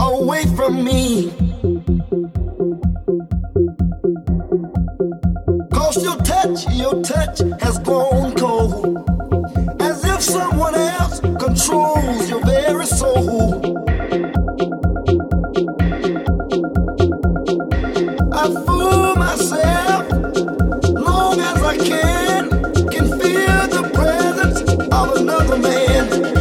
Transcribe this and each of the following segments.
away from me. Cause your touch, your touch has grown cold. As if someone else controls your very soul. I fool myself long as I can, can feel the presence of another man,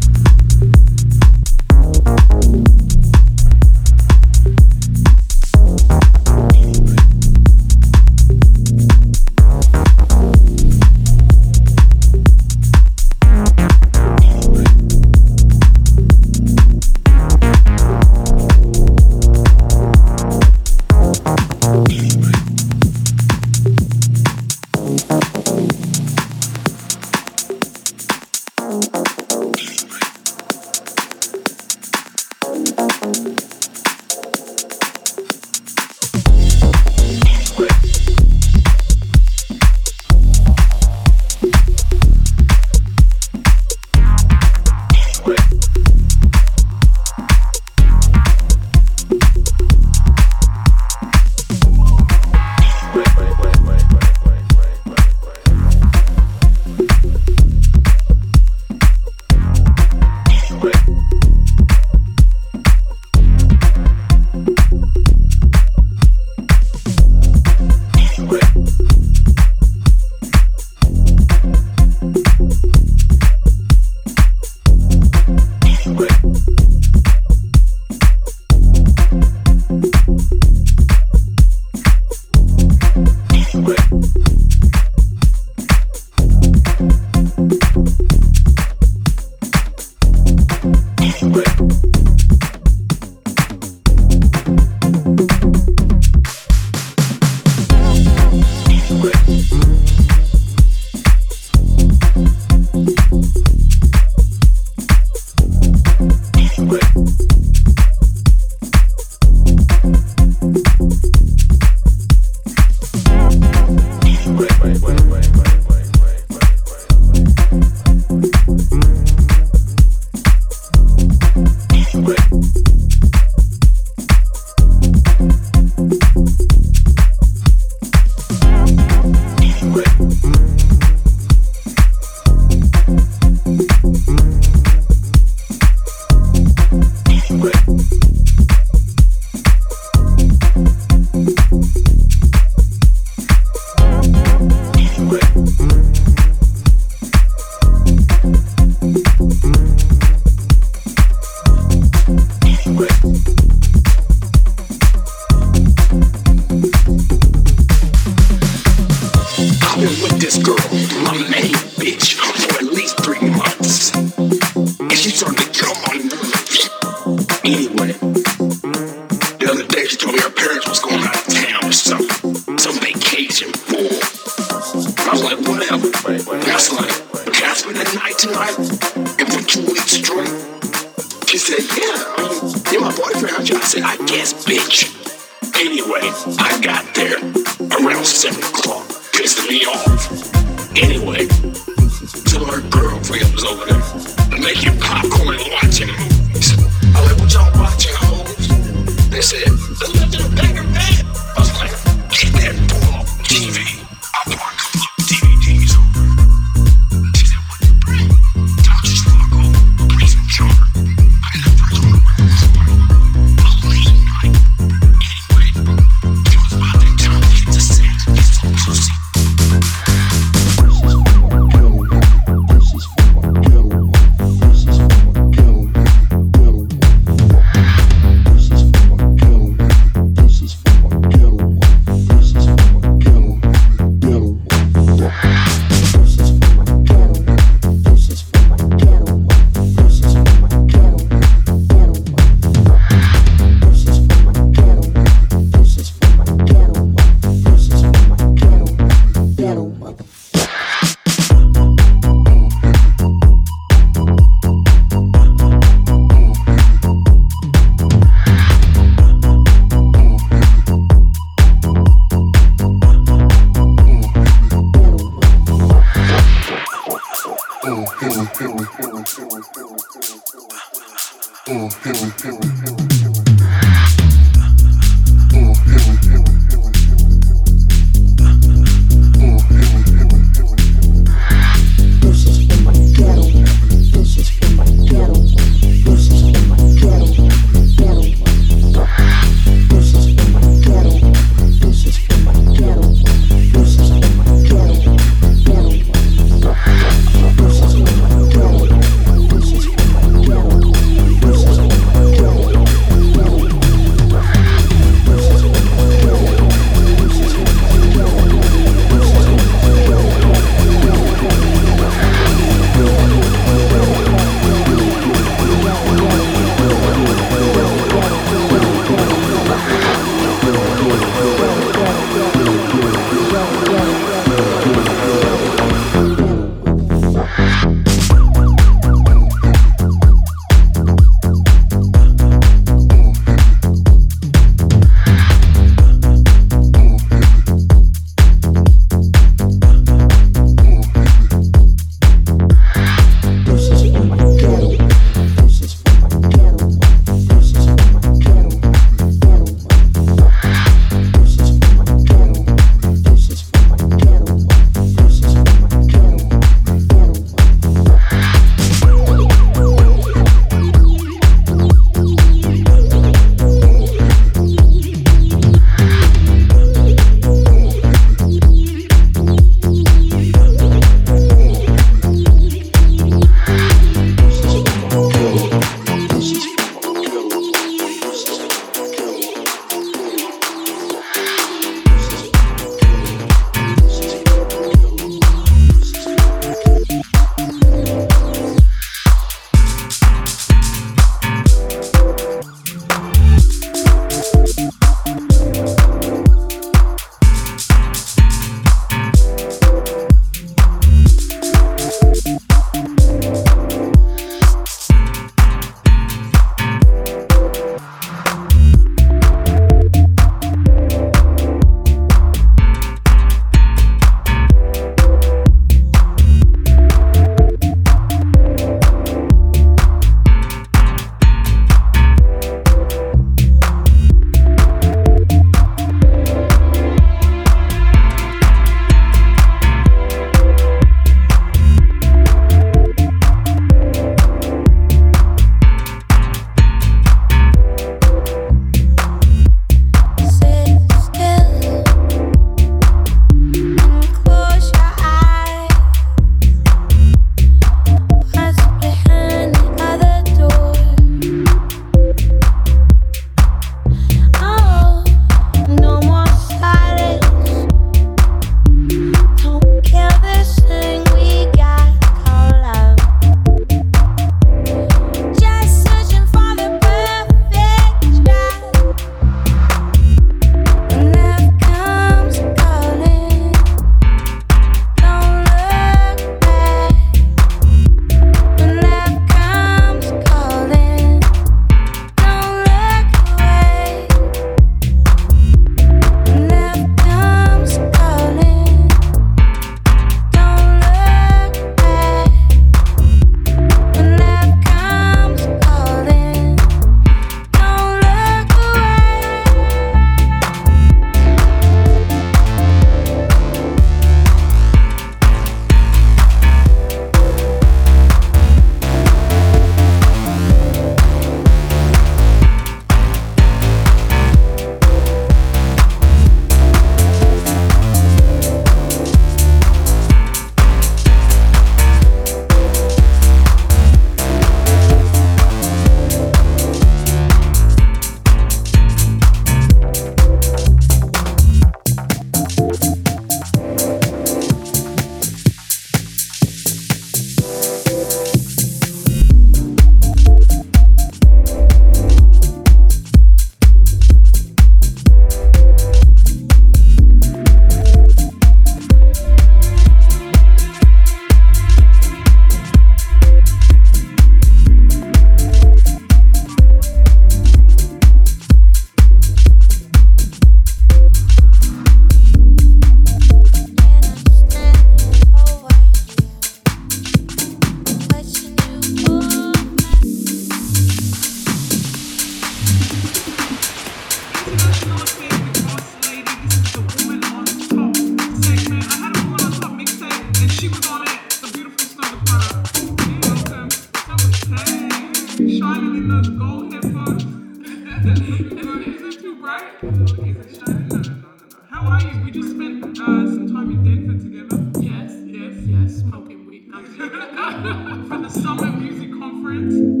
why we just spent uh, some time in Denver together. Yes, yes, yes, smoking weed. for the summer music conference.